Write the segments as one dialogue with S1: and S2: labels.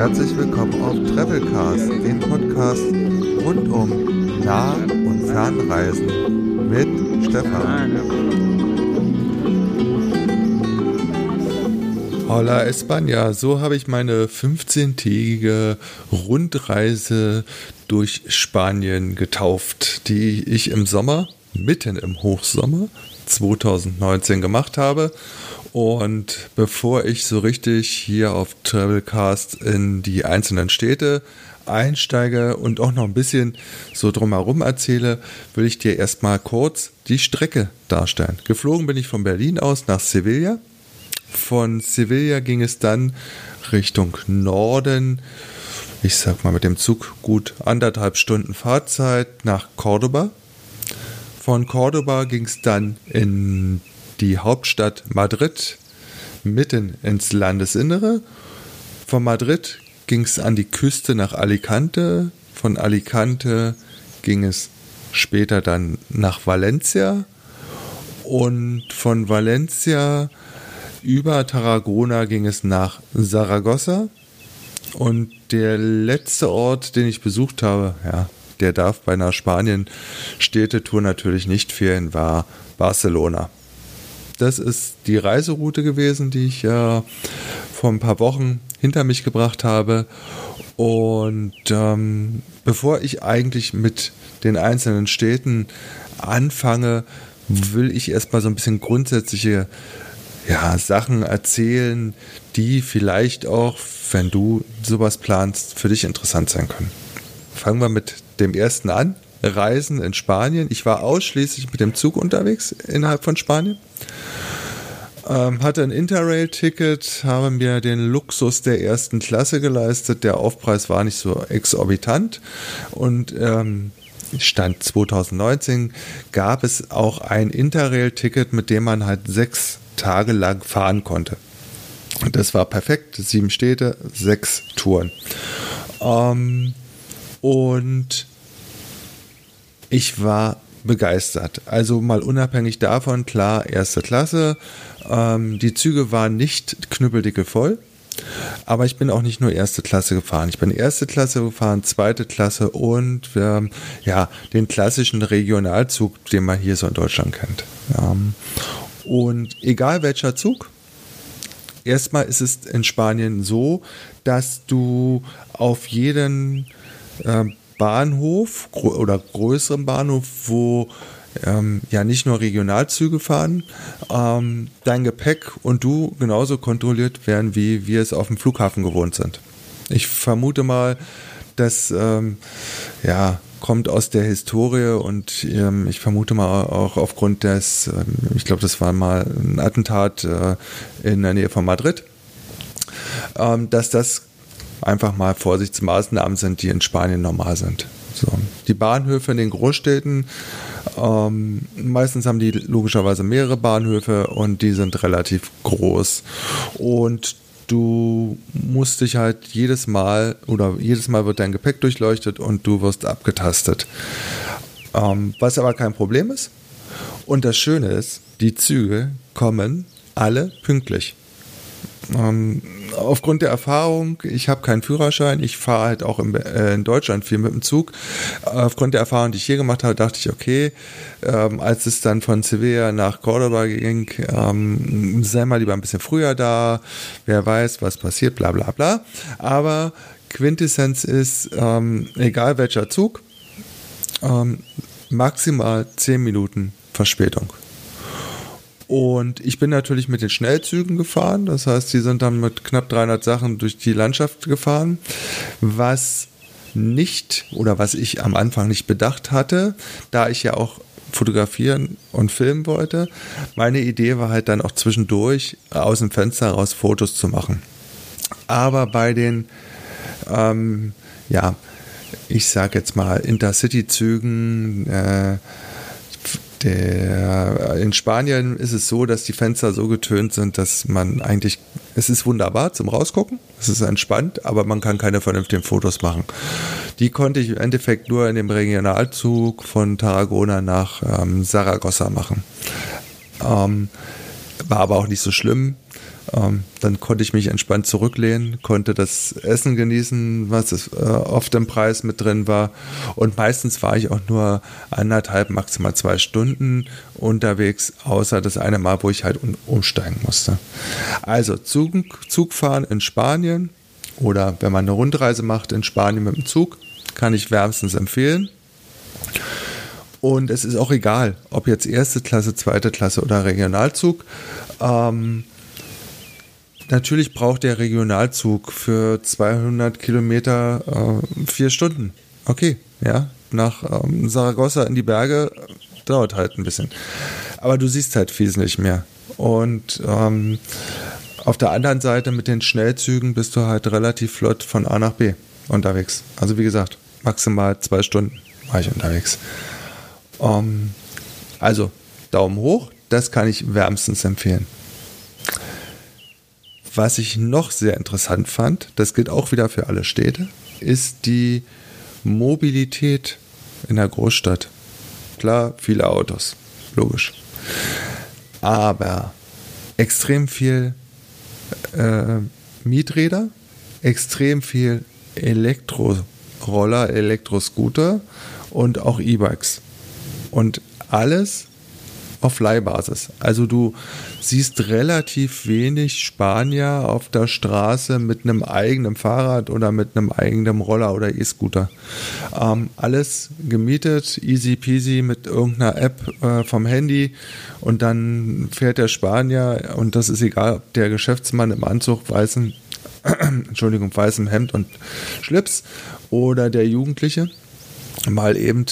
S1: Herzlich willkommen auf Travelcast, dem Podcast rund um Nah- und Fernreisen mit Stefan. Hola España, so habe ich meine 15-tägige Rundreise durch Spanien getauft, die ich im Sommer, mitten im Hochsommer 2019 gemacht habe. Und bevor ich so richtig hier auf Travelcast in die einzelnen Städte einsteige und auch noch ein bisschen so drumherum erzähle, will ich dir erstmal kurz die Strecke darstellen. Geflogen bin ich von Berlin aus nach Sevilla. Von Sevilla ging es dann Richtung Norden. Ich sag mal mit dem Zug gut anderthalb Stunden Fahrzeit nach Cordoba. Von Cordoba ging es dann in die Hauptstadt Madrid mitten ins Landesinnere. Von Madrid ging es an die Küste nach Alicante. Von Alicante ging es später dann nach Valencia. Und von Valencia über Tarragona ging es nach Saragossa. Und der letzte Ort, den ich besucht habe, ja, der darf bei einer Spanien-Städtetour natürlich nicht fehlen, war Barcelona. Das ist die Reiseroute gewesen, die ich äh, vor ein paar Wochen hinter mich gebracht habe. Und ähm, bevor ich eigentlich mit den einzelnen Städten anfange, will ich erstmal so ein bisschen grundsätzliche ja, Sachen erzählen, die vielleicht auch, wenn du sowas planst, für dich interessant sein können. Fangen wir mit dem ersten an. Reisen in Spanien. Ich war ausschließlich mit dem Zug unterwegs innerhalb von Spanien. Ähm, hatte ein Interrail-Ticket, habe mir den Luxus der ersten Klasse geleistet. Der Aufpreis war nicht so exorbitant und ähm, Stand 2019 gab es auch ein Interrail-Ticket, mit dem man halt sechs Tage lang fahren konnte. Das war perfekt. Sieben Städte, sechs Touren. Ähm, und ich war begeistert. Also mal unabhängig davon, klar, erste Klasse. Ähm, die Züge waren nicht knüppeldicke voll. Aber ich bin auch nicht nur erste Klasse gefahren. Ich bin erste Klasse gefahren, zweite Klasse und ähm, ja, den klassischen Regionalzug, den man hier so in Deutschland kennt. Ähm, und egal welcher Zug, erstmal ist es in Spanien so, dass du auf jeden äh, Bahnhof oder größeren Bahnhof, wo ähm, ja nicht nur Regionalzüge fahren, ähm, dein Gepäck und du genauso kontrolliert werden, wie wir es auf dem Flughafen gewohnt sind. Ich vermute mal, dass ähm, ja kommt aus der Historie und ähm, ich vermute mal auch aufgrund des, ähm, ich glaube, das war mal ein Attentat äh, in der Nähe von Madrid, ähm, dass das einfach mal Vorsichtsmaßnahmen sind, die in Spanien normal sind. So. Die Bahnhöfe in den Großstädten, ähm, meistens haben die logischerweise mehrere Bahnhöfe und die sind relativ groß. Und du musst dich halt jedes Mal oder jedes Mal wird dein Gepäck durchleuchtet und du wirst abgetastet. Ähm, was aber kein Problem ist. Und das Schöne ist, die Züge kommen alle pünktlich. Ähm, aufgrund der Erfahrung, ich habe keinen Führerschein, ich fahre halt auch in, äh, in, Deutschland viel mit dem Zug. Aufgrund der Erfahrung, die ich hier gemacht habe, dachte ich, okay, ähm, als es dann von Sevilla nach Cordoba ging, ähm, sei mal lieber ein bisschen früher da, wer weiß, was passiert, bla bla bla. Aber Quintessenz ist, ähm, egal welcher Zug, ähm, maximal 10 Minuten Verspätung. Und ich bin natürlich mit den Schnellzügen gefahren. Das heißt, die sind dann mit knapp 300 Sachen durch die Landschaft gefahren. Was nicht oder was ich am Anfang nicht bedacht hatte, da ich ja auch fotografieren und filmen wollte. Meine Idee war halt dann auch zwischendurch aus dem Fenster raus Fotos zu machen. Aber bei den, ähm, ja, ich sag jetzt mal Intercity-Zügen, äh, der, in Spanien ist es so, dass die Fenster so getönt sind, dass man eigentlich, es ist wunderbar zum Rausgucken, es ist entspannt, aber man kann keine vernünftigen Fotos machen. Die konnte ich im Endeffekt nur in dem Regionalzug von Tarragona nach ähm, Saragossa machen. Ähm, war aber auch nicht so schlimm. Ähm, dann konnte ich mich entspannt zurücklehnen, konnte das Essen genießen, was es, äh, auf dem Preis mit drin war. Und meistens war ich auch nur anderthalb, maximal zwei Stunden unterwegs, außer das eine Mal, wo ich halt um, umsteigen musste. Also Zug, Zugfahren in Spanien oder wenn man eine Rundreise macht in Spanien mit dem Zug, kann ich wärmstens empfehlen. Und es ist auch egal, ob jetzt erste Klasse, zweite Klasse oder Regionalzug. Ähm, natürlich braucht der Regionalzug für 200 Kilometer äh, vier Stunden. Okay, ja. Nach ähm, Saragossa in die Berge dauert halt ein bisschen. Aber du siehst halt wesentlich mehr. Und ähm, auf der anderen Seite mit den Schnellzügen bist du halt relativ flott von A nach B unterwegs. Also wie gesagt, maximal zwei Stunden war ich unterwegs. Ähm, also Daumen hoch, das kann ich wärmstens empfehlen. Was ich noch sehr interessant fand, das gilt auch wieder für alle Städte, ist die Mobilität in der Großstadt. Klar, viele Autos, logisch. Aber extrem viel äh, Mieträder, extrem viel Elektroroller, Elektroscooter und auch E-Bikes. Und alles auf Leihbasis. Also du siehst relativ wenig Spanier auf der Straße mit einem eigenen Fahrrad oder mit einem eigenen Roller oder E-Scooter. Ähm, alles gemietet, easy peasy mit irgendeiner App äh, vom Handy und dann fährt der Spanier und das ist egal, ob der Geschäftsmann im Anzug weißen, Entschuldigung, weißem Hemd und Schlips oder der Jugendliche mal eben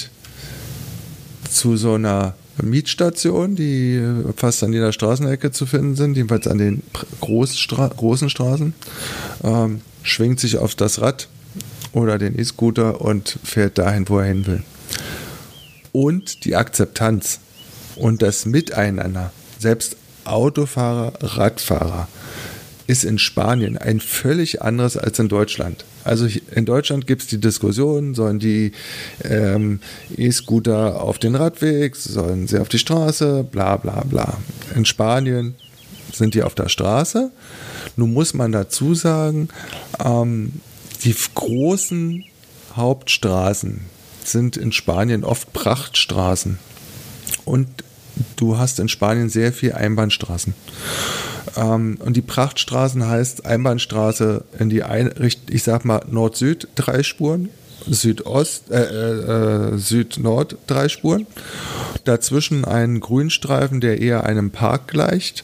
S1: zu so einer Mietstation, die fast an jeder Straßenecke zu finden sind, jedenfalls an den Großstra großen Straßen, ähm, schwingt sich auf das Rad oder den E-Scooter und fährt dahin, wo er hin will. Und die Akzeptanz und das Miteinander, selbst Autofahrer, Radfahrer, ist in Spanien ein völlig anderes als in Deutschland. Also in Deutschland gibt es die Diskussion, sollen die ähm, E-Scooter auf den Radweg, sollen sie auf die Straße, bla bla bla. In Spanien sind die auf der Straße. Nun muss man dazu sagen, ähm, die großen Hauptstraßen sind in Spanien oft Prachtstraßen. Und du hast in Spanien sehr viel Einbahnstraßen. Ähm, und die Prachtstraßen heißt Einbahnstraße in die ein, ich sag mal Nord-Süd drei Spuren, Südost, äh, äh, Süd-Nord drei Spuren. Dazwischen ein Grünstreifen, der eher einem Park gleicht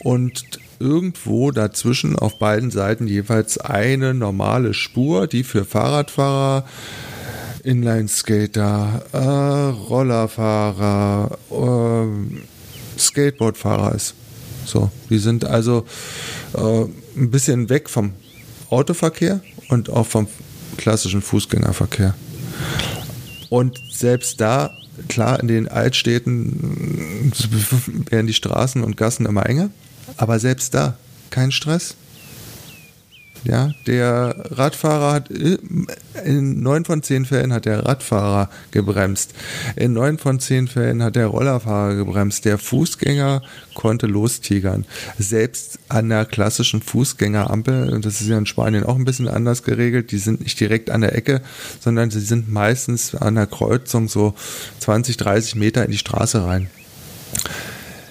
S1: und irgendwo dazwischen auf beiden Seiten jeweils eine normale Spur, die für Fahrradfahrer, Inlineskater, äh, Rollerfahrer, äh, Skateboardfahrer ist. So, die sind also äh, ein bisschen weg vom Autoverkehr und auch vom klassischen Fußgängerverkehr. Und selbst da, klar, in den Altstädten werden die Straßen und Gassen immer enger, aber selbst da kein Stress. Ja, der Radfahrer hat in neun von zehn Fällen hat der Radfahrer gebremst. In neun von zehn Fällen hat der Rollerfahrer gebremst. Der Fußgänger konnte lostigern. Selbst an der klassischen Fußgängerampel, und das ist ja in Spanien auch ein bisschen anders geregelt, die sind nicht direkt an der Ecke, sondern sie sind meistens an der Kreuzung so 20, 30 Meter in die Straße rein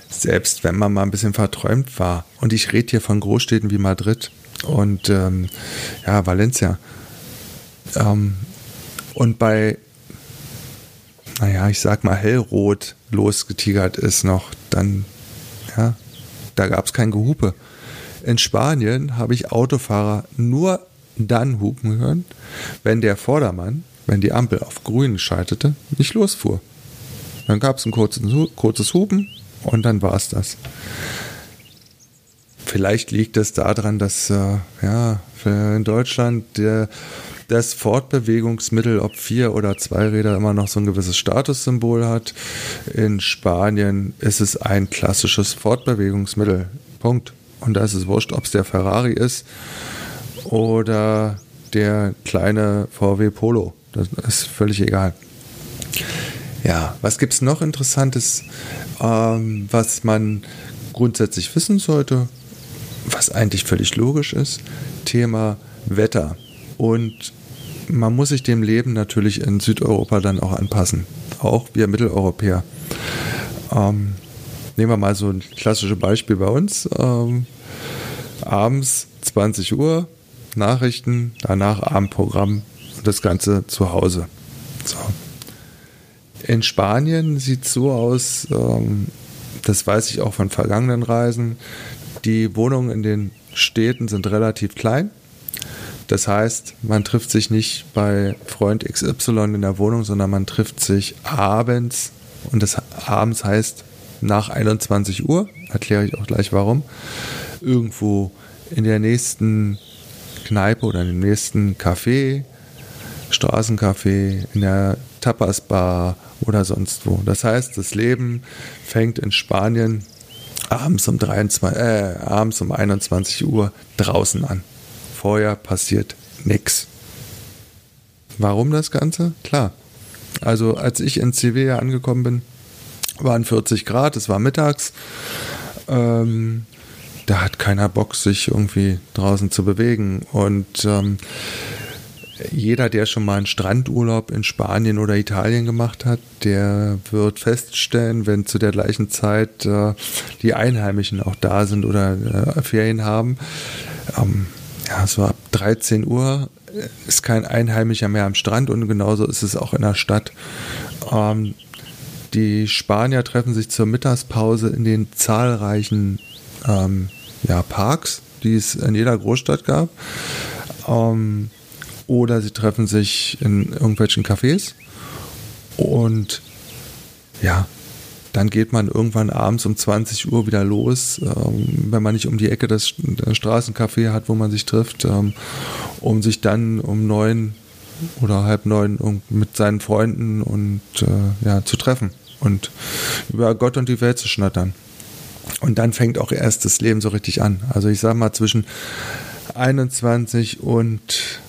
S1: selbst wenn man mal ein bisschen verträumt war, und ich rede hier von Großstädten wie Madrid, und ähm, ja, Valencia. Ähm, und bei, naja, ich sag mal, hellrot losgetigert ist noch, dann, ja, da gab es kein Gehupe. In Spanien habe ich Autofahrer nur dann hupen hören, wenn der Vordermann, wenn die Ampel auf grün schaltete, nicht losfuhr. Dann gab es ein kurzes, kurzes Hupen und dann war es das. Vielleicht liegt es daran, dass äh, ja, in Deutschland der, das Fortbewegungsmittel, ob vier oder zwei Räder, immer noch so ein gewisses Statussymbol hat. In Spanien ist es ein klassisches Fortbewegungsmittel. Punkt. Und da ist es wurscht, ob es der Ferrari ist oder der kleine VW Polo. Das ist völlig egal. Ja, was gibt es noch Interessantes, ähm, was man grundsätzlich wissen sollte? Was eigentlich völlig logisch ist, Thema Wetter. Und man muss sich dem Leben natürlich in Südeuropa dann auch anpassen. Auch wir Mitteleuropäer. Ähm, nehmen wir mal so ein klassisches Beispiel bei uns. Ähm, abends 20 Uhr, Nachrichten, danach Abendprogramm und das Ganze zu Hause. So. In Spanien sieht es so aus, ähm, das weiß ich auch von vergangenen Reisen, die Wohnungen in den Städten sind relativ klein. Das heißt, man trifft sich nicht bei Freund XY in der Wohnung, sondern man trifft sich abends. Und das abends heißt nach 21 Uhr, erkläre ich auch gleich warum, irgendwo in der nächsten Kneipe oder in dem nächsten Café, Straßencafé, in der Tapasbar oder sonst wo. Das heißt, das Leben fängt in Spanien abends um, 23, äh, abends um 21 Uhr draußen an. Vorher passiert nichts. Warum das Ganze? Klar. Also als ich in Sevilla angekommen bin, waren 40 Grad, es war mittags. Ähm, da hat keiner Bock, sich irgendwie draußen zu bewegen. Und ähm, jeder, der schon mal einen Strandurlaub in Spanien oder Italien gemacht hat, der wird feststellen, wenn zu der gleichen Zeit äh, die Einheimischen auch da sind oder äh, Ferien haben, ähm, ja, so ab 13 Uhr ist kein Einheimischer mehr am Strand und genauso ist es auch in der Stadt. Ähm, die Spanier treffen sich zur Mittagspause in den zahlreichen ähm, ja, Parks, die es in jeder Großstadt gab. Ähm, oder sie treffen sich in irgendwelchen Cafés und ja, dann geht man irgendwann abends um 20 Uhr wieder los, ähm, wenn man nicht um die Ecke das, Straßencafé hat, wo man sich trifft, ähm, um sich dann um neun oder halb neun mit seinen Freunden und äh, ja, zu treffen und über Gott und die Welt zu schnattern. Und dann fängt auch erst das Leben so richtig an. Also ich sag mal zwischen 21 und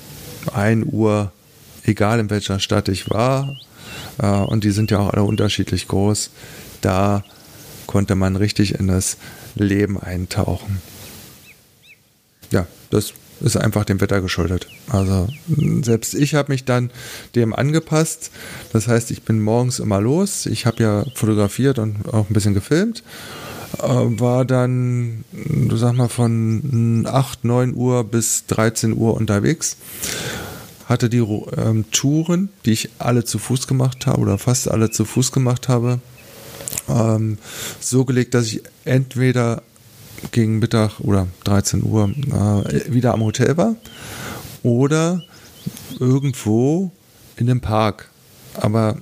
S1: 1 Uhr, egal in welcher Stadt ich war, äh, und die sind ja auch alle unterschiedlich groß, da konnte man richtig in das Leben eintauchen. Ja, das ist einfach dem Wetter geschuldet. Also selbst ich habe mich dann dem angepasst. Das heißt, ich bin morgens immer los. Ich habe ja fotografiert und auch ein bisschen gefilmt. Äh, war dann, sag mal, von 8, 9 Uhr bis 13 Uhr unterwegs hatte die ähm, Touren, die ich alle zu Fuß gemacht habe oder fast alle zu Fuß gemacht habe, ähm, so gelegt, dass ich entweder gegen Mittag oder 13 Uhr äh, wieder am Hotel war oder irgendwo in dem Park. Aber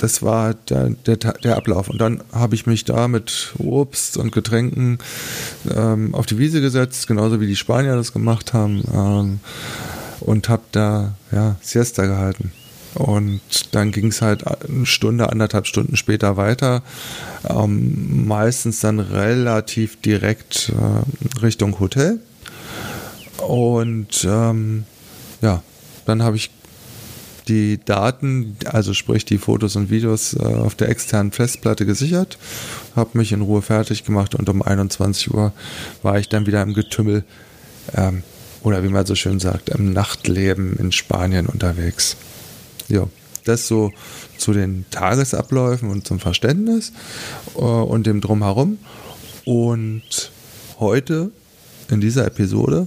S1: das war der, der, der Ablauf. Und dann habe ich mich da mit Obst und Getränken ähm, auf die Wiese gesetzt, genauso wie die Spanier das gemacht haben. Ähm, und habe da ja, Siesta gehalten. Und dann ging es halt eine Stunde, anderthalb Stunden später weiter. Ähm, meistens dann relativ direkt äh, Richtung Hotel. Und ähm, ja, dann habe ich die Daten, also sprich die Fotos und Videos äh, auf der externen Festplatte gesichert, habe mich in Ruhe fertig gemacht und um 21 Uhr war ich dann wieder im Getümmel ähm, oder wie man so schön sagt, im Nachtleben in Spanien unterwegs. Ja, das so zu den Tagesabläufen und zum Verständnis äh, und dem Drumherum. Und heute in dieser Episode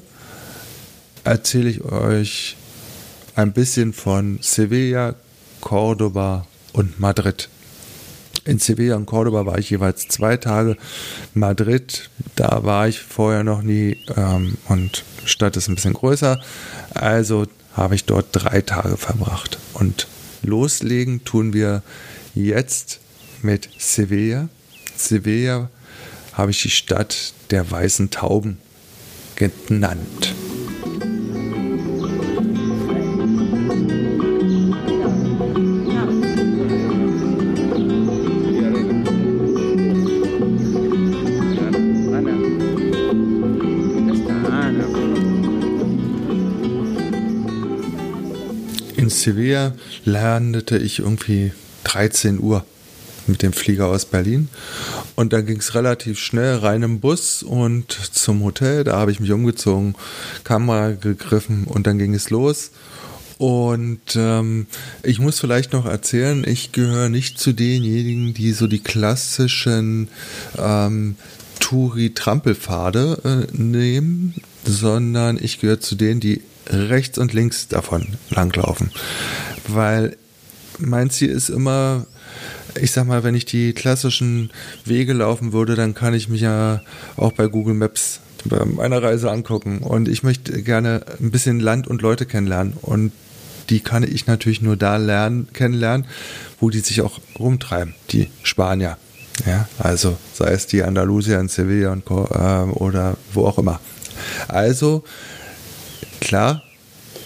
S1: erzähle ich euch ein bisschen von Sevilla, Cordoba und Madrid. In Sevilla und Cordoba war ich jeweils zwei Tage. Madrid, da war ich vorher noch nie ähm, und Stadt ist ein bisschen größer. Also habe ich dort drei Tage verbracht. Und loslegen tun wir jetzt mit Sevilla. Sevilla habe ich die Stadt der weißen Tauben genannt. Sevilla landete ich irgendwie 13 Uhr mit dem Flieger aus Berlin Und dann ging es relativ schnell rein im Bus und zum Hotel. Da habe ich mich umgezogen, Kamera gegriffen und dann ging es los. Und ähm, ich muss vielleicht noch erzählen, ich gehöre nicht zu denjenigen, die so die klassischen ähm, Touri-Trampelpfade äh, nehmen, sondern ich gehöre zu denen, die rechts und links davon langlaufen. Weil mein Ziel ist immer, ich sag mal, wenn ich die klassischen Wege laufen würde, dann kann ich mich ja auch bei Google Maps bei meiner Reise angucken. Und ich möchte gerne ein bisschen Land und Leute kennenlernen. Und die kann ich natürlich nur da lernen, kennenlernen, wo die sich auch rumtreiben, die Spanier. Ja, also sei es die Andalusier in Sevilla und, äh, oder wo auch immer. Also klar,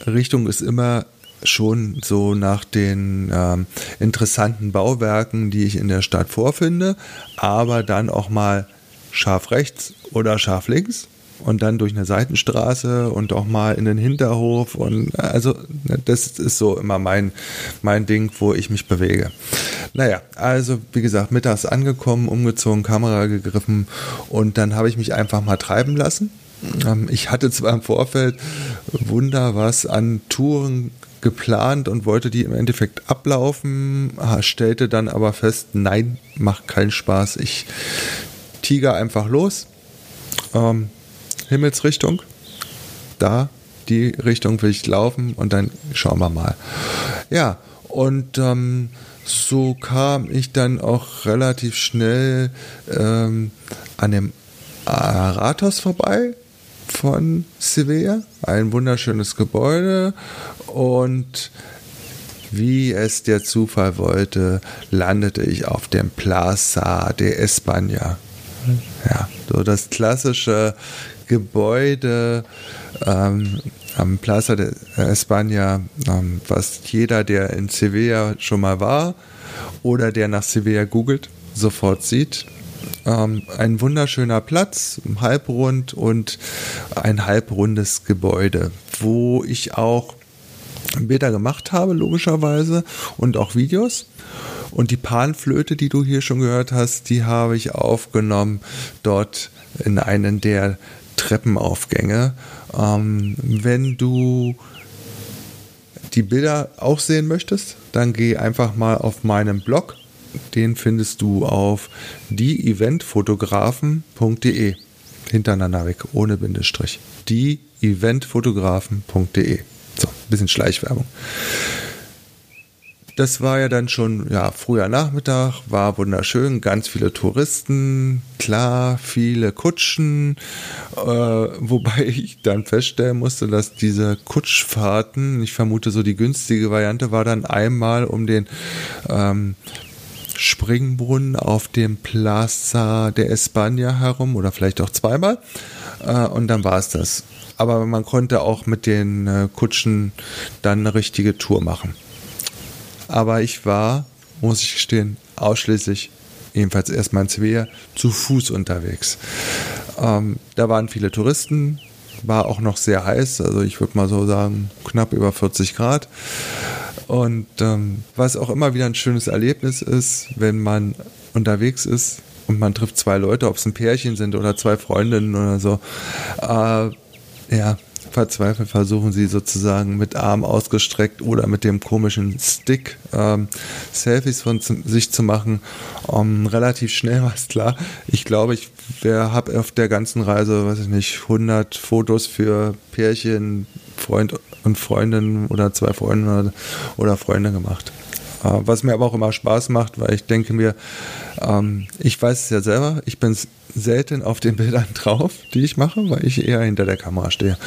S1: Richtung ist immer schon so nach den ähm, interessanten Bauwerken, die ich in der Stadt vorfinde, aber dann auch mal scharf rechts oder scharf links und dann durch eine Seitenstraße und auch mal in den Hinterhof und also ne, das ist so immer mein mein Ding, wo ich mich bewege. Naja, also wie gesagt, mittags angekommen, umgezogen, Kamera gegriffen und dann habe ich mich einfach mal treiben lassen. Ähm, ich hatte zwar im Vorfeld Wunder was an Touren geplant und wollte die im Endeffekt ablaufen, stellte dann aber fest, nein, macht keinen Spaß. Ich tiger einfach los. Ähm, Himmelsrichtung. Da, die Richtung will ich laufen und dann schauen wir mal. Ja, und ähm, so kam ich dann auch relativ schnell ähm, an dem Rathaus vorbei von Sevilla. Ein wunderschönes Gebäude und wie es der Zufall wollte, landete ich auf dem Plaza de España. Ja, so das klassische Gebäude ähm, am Plaza de España, ähm, was jeder, der in Sevilla schon mal war oder der nach Sevilla googelt, sofort sieht. Ähm, ein wunderschöner Platz, halbrund und ein halbrundes Gebäude, wo ich auch Bilder gemacht habe, logischerweise, und auch Videos. Und die Panflöte, die du hier schon gehört hast, die habe ich aufgenommen dort in einen der Treppenaufgänge. Ähm, wenn du die Bilder auch sehen möchtest, dann geh einfach mal auf meinen Blog. Den findest du auf dieeventfotografen.de. Hintereinander weg, ohne Bindestrich. dieeventfotografen.de. So, bisschen Schleichwerbung. Das war ja dann schon ja, früher Nachmittag, war wunderschön, ganz viele Touristen, klar, viele Kutschen, äh, wobei ich dann feststellen musste, dass diese Kutschfahrten, ich vermute so die günstige Variante war dann einmal um den ähm, Springbrunnen auf dem Plaza de España herum oder vielleicht auch zweimal äh, und dann war es das. Aber man konnte auch mit den äh, Kutschen dann eine richtige Tour machen. Aber ich war, muss ich gestehen, ausschließlich, jedenfalls erstmal in Svea, zu Fuß unterwegs. Ähm, da waren viele Touristen, war auch noch sehr heiß, also ich würde mal so sagen, knapp über 40 Grad. Und ähm, was auch immer wieder ein schönes Erlebnis ist, wenn man unterwegs ist und man trifft zwei Leute, ob es ein Pärchen sind oder zwei Freundinnen oder so. Äh, ja, verzweifelt versuchen sie sozusagen mit Arm ausgestreckt oder mit dem komischen Stick ähm, Selfies von sich zu machen. Um, relativ schnell war es klar. Ich glaube, ich habe auf der ganzen Reise, weiß ich nicht, 100 Fotos für Pärchen, Freund und Freundin oder zwei Freunde oder Freunde gemacht. Äh, was mir aber auch immer Spaß macht, weil ich denke mir, ähm, ich weiß es ja selber, ich bin selten auf den Bildern drauf, die ich mache, weil ich eher hinter der Kamera stehe.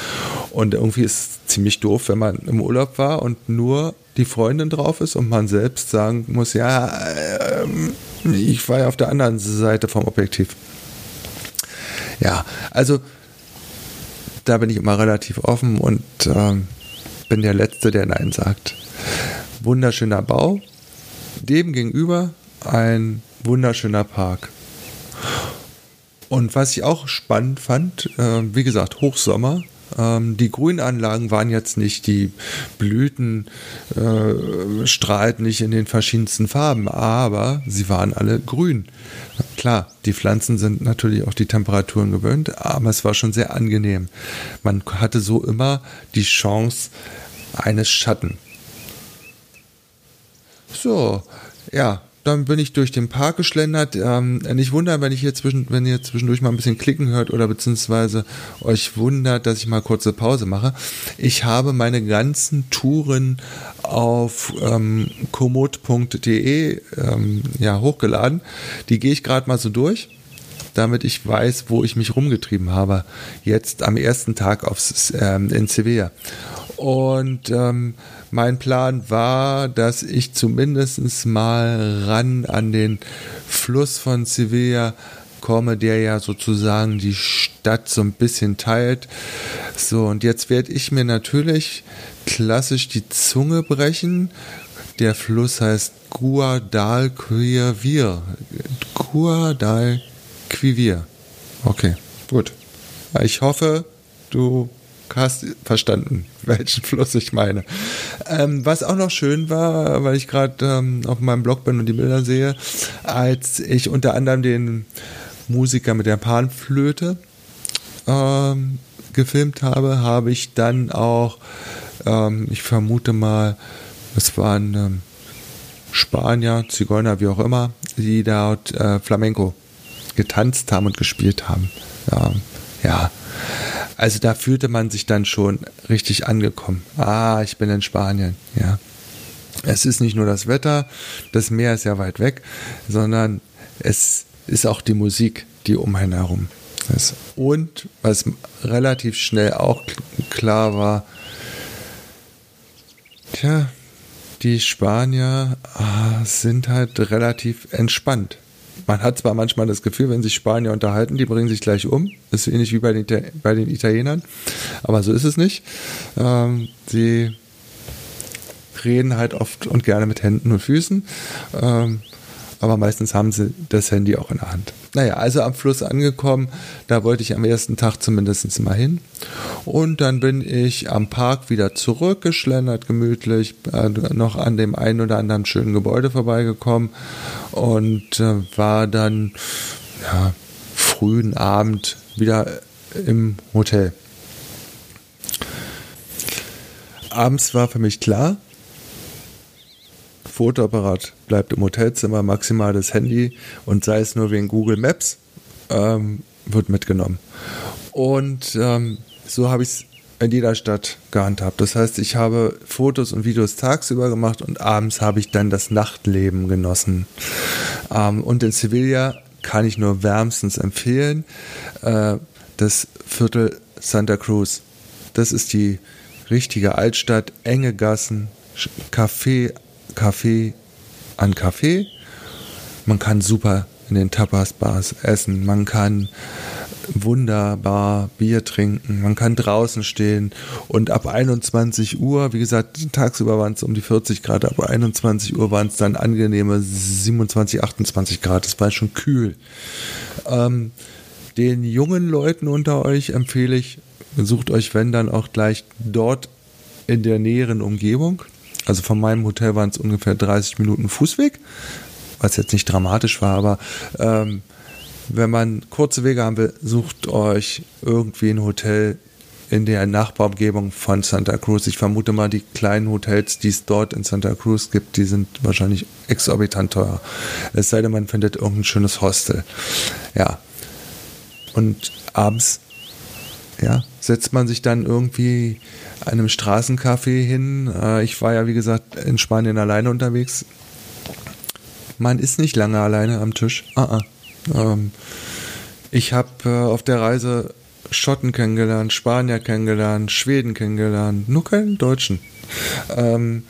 S1: Und irgendwie ist es ziemlich doof, wenn man im Urlaub war und nur die Freundin drauf ist und man selbst sagen muss, ja, äh, ich war ja auf der anderen Seite vom Objektiv. Ja, also da bin ich immer relativ offen und ähm, bin der Letzte, der Nein sagt. Wunderschöner Bau. Dem gegenüber ein wunderschöner Park. Und was ich auch spannend fand, äh, wie gesagt, Hochsommer, Ähm, die Grünanlagen waren jetzt nicht, die Blüten äh, strahlten nicht in den verschiedensten Farben, aber sie waren alle grün. Klar, die Pflanzen sind natürlich auch die Temperaturen gewöhnt, aber es war schon sehr angenehm. Man hatte so immer die Chance eines Schatten. So, ja, dann bin ich durch den Park geschlendert. Ähm, nicht wundern, wenn ich hier zwischen, wenn ihr zwischendurch mal ein bisschen klicken hört oder beziehungsweise euch wundert, dass ich mal kurze Pause mache. Ich habe meine ganzen Touren auf ähm, komoot.de ähm, ja, hochgeladen. Die gehe ich gerade mal so durch damit ich weiß, wo ich mich rumgetrieben habe. Jetzt am ersten Tag aufs, ähm, in Sevilla. Und ähm, mein Plan war, dass ich zumindest mal ran an den Fluss von Sevilla komme, der ja sozusagen die Stadt so ein bisschen teilt. So, und jetzt werde ich mir natürlich klassisch die Zunge brechen. Der Fluss heißt Guadalquivir. Guadalquivir. Okay, gut. Ich hoffe, du hast verstanden, welchen Fluss ich meine. Ähm, was auch noch schön war, weil ich gerade ähm, auf meinem Blog bin und die Bilder sehe, als ich unter anderem den Musiker mit der Panflöte ähm, gefilmt habe, habe ich dann auch, ähm, ich vermute mal, es waren ähm, Spanier, Zigeuner, wie auch immer, die dort äh, Flamenco getanzt haben und gespielt haben. Ja, ja also da fühlte man sich dann schon richtig angekommen. Ah, ich bin in Spanien, ja. Es ist nicht nur das Wetter, das Meer ist ja weit weg, sondern es ist auch die Musik, die um einen herum ist. Und was relativ schnell auch klar war, tja, die Spanier ah, sind halt relativ entspannt man hat zwar manchmal das Gefühl, wenn sich Spanier unterhalten, die bringen sich gleich um. Ist ähnlich wie bei den, bei den Italienern. Aber so ist es nicht. Ähm, sie reden halt oft und gerne mit Händen und Füßen. Ähm, aber meistens haben sie das Handy auch in der Hand. Naja, also am Fluss angekommen, da wollte ich am ersten Tag zumindest mal hin. Und dann bin ich am Park wieder zurückgeschlendert, gemütlich, äh, noch an dem einen oder anderen schönen Gebäude vorbeigekommen und äh, war dann ja, frühen Abend wieder im Hotel. Abends war für mich klar, Fotoapparat bleibt im Hotelzimmer, maximal das Handy und sei es nur wegen Google Maps, ähm, wird mitgenommen. Und ähm, so habe ich es in jeder Stadt gehandhabt. Das heißt, ich habe Fotos und Videos tagsüber gemacht und abends habe ich dann das Nachtleben genossen. Ähm, und in Sevilla kann ich nur wärmstens empfehlen, äh, das Viertel Santa Cruz. Das ist die richtige Altstadt, enge Gassen, Café Kaffee an Kaffee. Man kann super in den Tapas-Bars essen. Man kann wunderbar Bier trinken. Man kann draußen stehen und ab 21 Uhr, wie gesagt, tagsüber waren es um die 40 Grad, ab 21 Uhr waren es dann angenehme 27, 28 Grad. Das war schon kühl. Ähm, den jungen Leuten unter euch empfehle ich, sucht euch, wenn dann auch gleich dort in der näheren Umgebung also von meinem Hotel waren es ungefähr 30 Minuten Fußweg, was jetzt nicht dramatisch war, aber ähm, wenn man kurze Wege haben will, sucht euch irgendwie ein Hotel in der Nachbarumgebung von Santa Cruz. Ich vermute mal, die kleinen Hotels, die es dort in Santa Cruz gibt, die sind wahrscheinlich exorbitant teuer. Es sei denn, man findet irgendein schönes Hostel. Ja. Und abends, ja, setzt man sich dann irgendwie einem Straßencafé hin. Äh, ich war ja, wie gesagt, in Spanien alleine unterwegs. Man ist nicht lange alleine am Tisch. Uh -uh. ich habe äh, auf der Reise Schotten kennengelernt, Spanier kennengelernt, Schweden kennengelernt, nur keinen Deutschen. Ähm,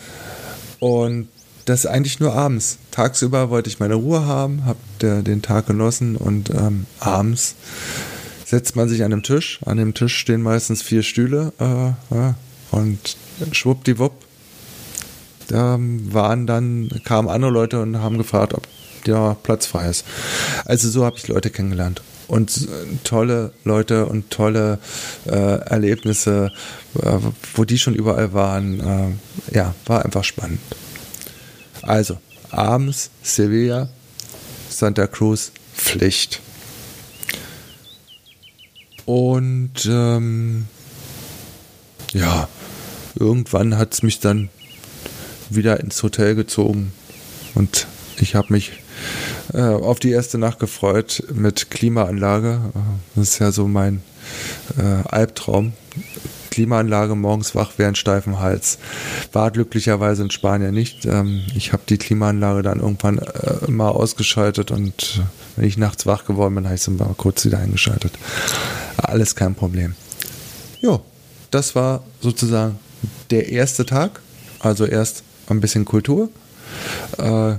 S1: und das eigentlich nur abends. Tagsüber wollte ich meine Ruhe haben, habe den Tag genossen und ähm, abends setzt man sich an den Tisch. An dem Tisch stehen meistens vier Stühle äh, und schwuppdiwupp. Da waren dann, kamen andere Leute und haben gefragt, ob der Platz frei ist. Also so habe ich Leute kennengelernt. und tolle Leute und tolle äh, Erlebnisse, äh, wo die schon überall waren. Äh, ja, war einfach spannend. Also, abends Sevilla, Santa Cruz, Pflicht. Und ähm, ja, irgendwann hat es mich dann wieder ins Hotel gezogen und ich habe mich äh, auf die erste Nacht gefreut mit Klimaanlage. Das ist ja so mein äh, Albtraum. Klimaanlage morgens wach während steifen Hals. War glücklicherweise in Spanien nicht. Ähm, ich habe die Klimaanlage dann irgendwann äh, mal ausgeschaltet und wenn ich nachts wach geworden bin, habe ich sie mal kurz wieder eingeschaltet. Alles kein Problem. Jo, das war sozusagen der erste Tag. Also erst ein bisschen Kultur, äh,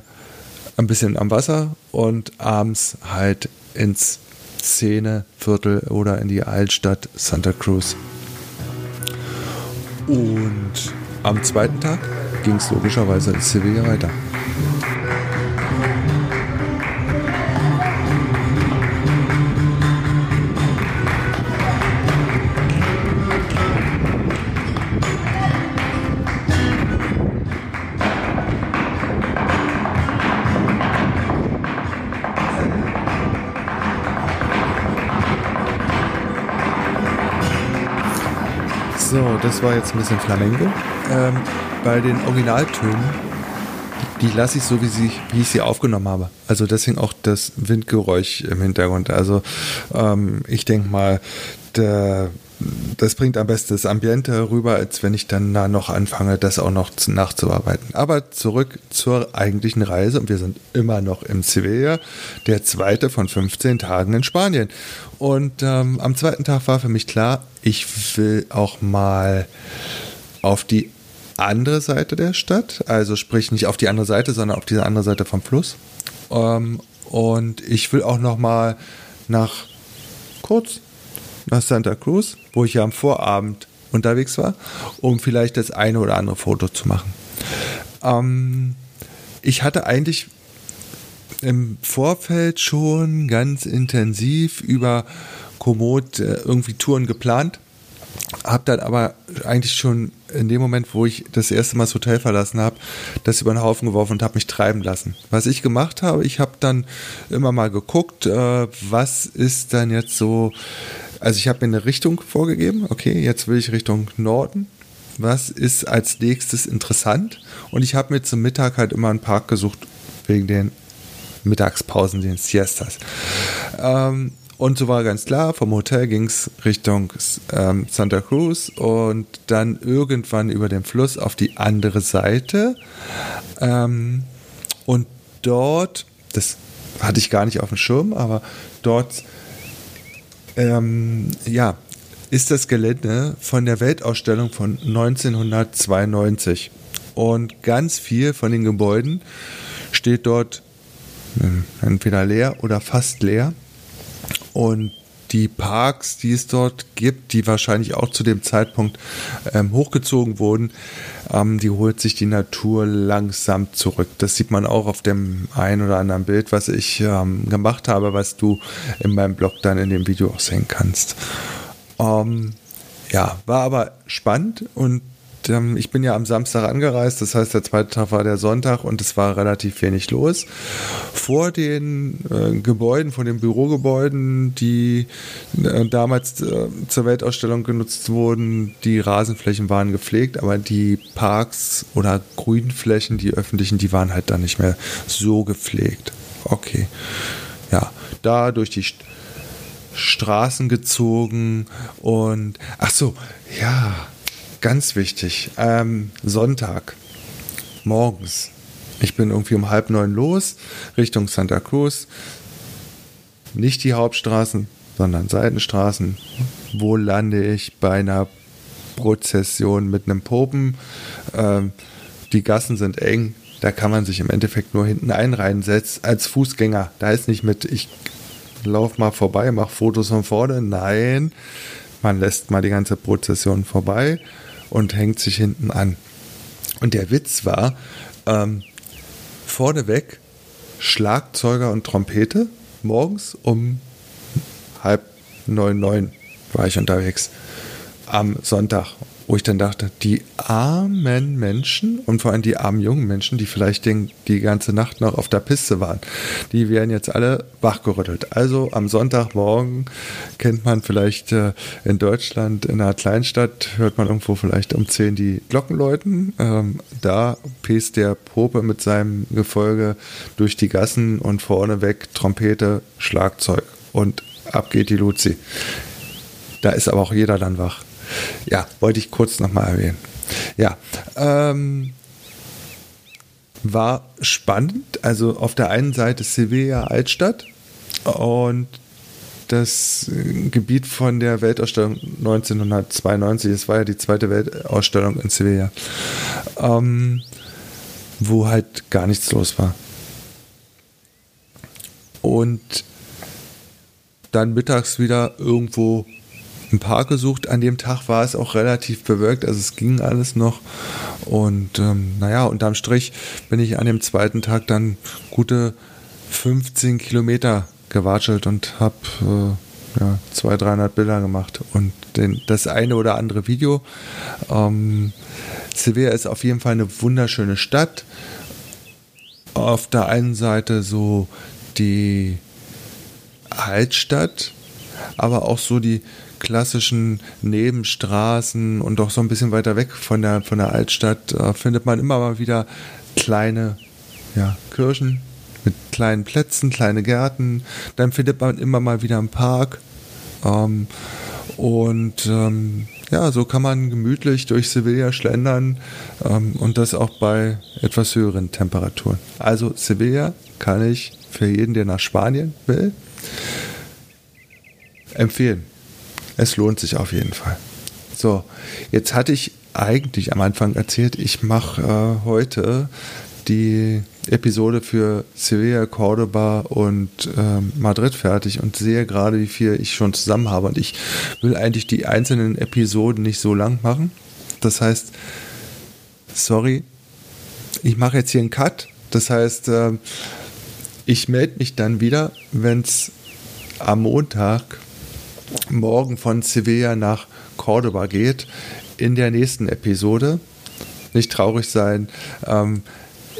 S1: ein bisschen am Wasser und abends halt ins Szeneviertel oder in die Altstadt Santa Cruz. Und am zweiten Tag ging es logischerweise in Sevilla weiter. Das war jetzt ein bisschen Flamengo. Ähm, bei den Originaltönen, die lasse ich so, wie, sie, wie ich sie aufgenommen habe. Also deswegen auch das Windgeräusch im Hintergrund. Also ähm, ich denke mal, der, das bringt am besten das Ambiente rüber, als wenn ich dann da noch anfange, das auch noch nachzuarbeiten. Aber zurück zur eigentlichen Reise und wir sind immer noch im Sevilla, der zweite von 15 Tagen in Spanien. Und ähm, am zweiten Tag war für mich klar, ich will auch mal auf die andere Seite der Stadt, also sprich nicht auf die andere Seite, sondern auf diese andere Seite vom Fluss. Ähm, und ich will auch noch mal nach kurz nach Santa Cruz, wo ich ja am Vorabend unterwegs war, um vielleicht das eine oder andere Foto zu machen. Ähm, ich hatte eigentlich im Vorfeld schon ganz intensiv über Komoot äh, irgendwie Touren geplant. Hab dann aber eigentlich schon in dem Moment, wo ich das erste Mal das Hotel verlassen habe, das über den Haufen geworfen und habe mich treiben lassen. Was ich gemacht habe, ich habe dann immer mal geguckt, äh, was ist dann jetzt so, also ich habe mir eine Richtung vorgegeben, okay, jetzt will ich Richtung Norden. Was ist als nächstes interessant? Und ich habe mir zum Mittag halt immer einen Park gesucht, wegen den Mittagspausen, den Siestas. Ähm, und so war ganz klar, vom Hotel ging es Richtung ähm, Santa Cruz und dann irgendwann über den Fluss auf die andere Seite. Ähm, und dort, das hatte ich gar nicht auf dem Schirm, aber dort, ähm, ja, ist das Gelände von der Weltausstellung von 1992. Und ganz viel von den Gebäuden steht dort entweder leer oder fast leer. Und die Parks, die es dort gibt, die wahrscheinlich auch zu dem Zeitpunkt ähm, hochgezogen wurden, ähm, die holt sich die Natur langsam zurück. Das sieht man auch auf dem ein oder anderen Bild, was ich ähm, gemacht habe, was du in meinem Blog dann in dem Video auch sehen kannst. Ähm, ja, war aber spannend und ähm, ich bin ja am Samstag angereist, das heißt, der zweite Tag war der Sonntag und es war relativ wenig los. Vor den äh, Gebäuden, vor den Bürogebäuden, die äh, damals äh, zur Weltausstellung genutzt wurden, die Rasenflächen waren gepflegt, aber die Parks oder Grünflächen, die öffentlichen, die waren halt dann nicht mehr so gepflegt. Okay. Ja, da durch die Straßen gezogen und ach so, ja, Ganz wichtig, ähm, Sonntag morgens. Ich bin irgendwie um halb neun los, Richtung Santa Cruz. Nicht die Hauptstraßen, sondern Seitenstraßen. Wo lande ich bei einer Prozession mit einem Popen? Ähm, die Gassen sind eng, da kann man sich im Endeffekt nur hinten einreihen, setzt als Fußgänger. Da ist nicht mit, ich lauf mal vorbei, mach Fotos von vorne. Nein, man lässt mal die ganze Prozession vorbei und hängt sich hinten an. Und der Witz war, ähm, vorneweg Schlagzeuger und Trompete morgens um halb neun, neun war ich unterwegs am Sonntag wo ich dann dachte, die armen Menschen und vor allem die armen jungen Menschen, die vielleicht den, die ganze Nacht noch auf der Piste waren, die werden jetzt alle wachgerüttelt. Also am Sonntagmorgen kennt man vielleicht äh, in Deutschland in einer Kleinstadt, hört man irgendwo vielleicht um 10 die Glocken läuten. Ähm, da pest der Probe mit seinem Gefolge durch die Gassen und vorne weg Trompete, Schlagzeug und ab geht die Luzi. Da ist aber auch jeder dann wach. Ja, wollte ich kurz nochmal erwähnen. Ja, ähm, war spannend. Also auf der einen Seite Sevilla Altstadt und das Gebiet von der Weltausstellung 1992. Es war ja die zweite Weltausstellung in Sevilla, ähm, wo halt gar nichts los war. Und dann mittags wieder irgendwo einen Park gesucht. An dem Tag war es auch relativ bewölkt, also es ging alles noch. Und ähm, naja, unterm Strich bin ich an dem zweiten Tag dann gute 15 Kilometer gewatschelt und habe äh, ja, 200, 300 Bilder gemacht und den, das eine oder andere Video. Ähm, Sevilla ist auf jeden Fall eine wunderschöne Stadt. Auf der einen Seite so die Altstadt, aber auch so die klassischen Nebenstraßen und auch so ein bisschen weiter weg von der, von der Altstadt äh, findet man immer mal wieder kleine ja, Kirchen mit kleinen Plätzen, kleine Gärten. Dann findet man immer mal wieder einen Park. Ähm, und ähm, ja, so kann man gemütlich durch Sevilla schlendern ähm, und das auch bei etwas höheren Temperaturen. Also Sevilla kann ich für jeden, der nach Spanien will, empfehlen. Es lohnt sich auf jeden Fall. So, jetzt hatte ich eigentlich am Anfang erzählt, ich mache äh, heute die Episode für Sevilla, Cordoba und ähm, Madrid fertig und sehe gerade, wie viel ich schon zusammen habe. Und ich will eigentlich die einzelnen Episoden nicht so lang machen. Das heißt, sorry, ich mache jetzt hier einen Cut. Das heißt, äh, ich melde mich dann wieder, wenn es am Montag morgen von Sevilla nach Cordoba geht, in der nächsten Episode. Nicht traurig sein. Ähm,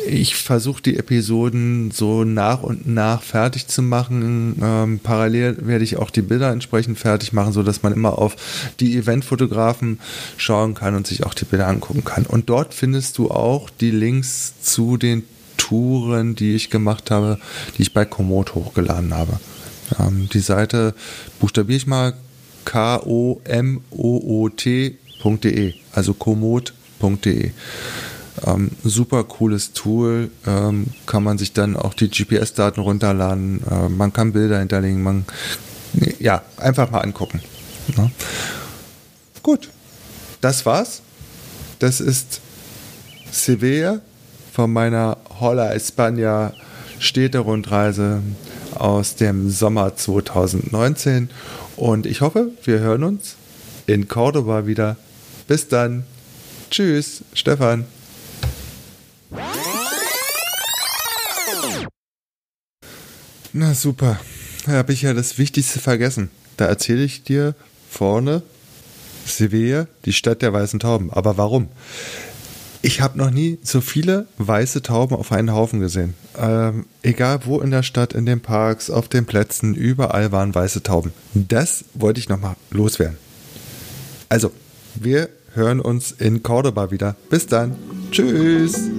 S1: ich versuche die Episoden so nach und nach fertig zu machen. Ähm, parallel werde ich auch die Bilder entsprechend fertig machen, sodass man immer auf die Eventfotografen schauen kann und sich auch die Bilder angucken kann. Und dort findest du auch die Links zu den Touren, die ich gemacht habe, die ich bei Komoot hochgeladen habe. Ähm, die Seite buchstabiere ich mal k-o-m-o-o-t.de, also komoot.de. Ähm, super cooles Tool, ähm, kann man sich dann auch die GPS-Daten runterladen, äh, man kann Bilder hinterlegen, man, ja, einfach mal angucken. Ja. Gut, das war's. Das ist Sevilla von meiner Holla España Städte-Rundreise aus dem Sommer 2019. Und ich hoffe, wir hören uns in Cordoba wieder. Bis dann. Tschüss, Stefan. Na super. Da habe ich ja das Wichtigste vergessen. Da erzähle ich dir vorne Sevilla, die Stadt der weißen Tauben. Aber warum? Ich habe noch nie so viele weiße Tauben auf einen Haufen gesehen. Ähm, egal wo in der Stadt, in den Parks, auf den Plätzen, überall waren weiße Tauben. Das wollte ich nochmal loswerden. Also, wir hören uns in Cordoba wieder. Bis dann. Tschüss.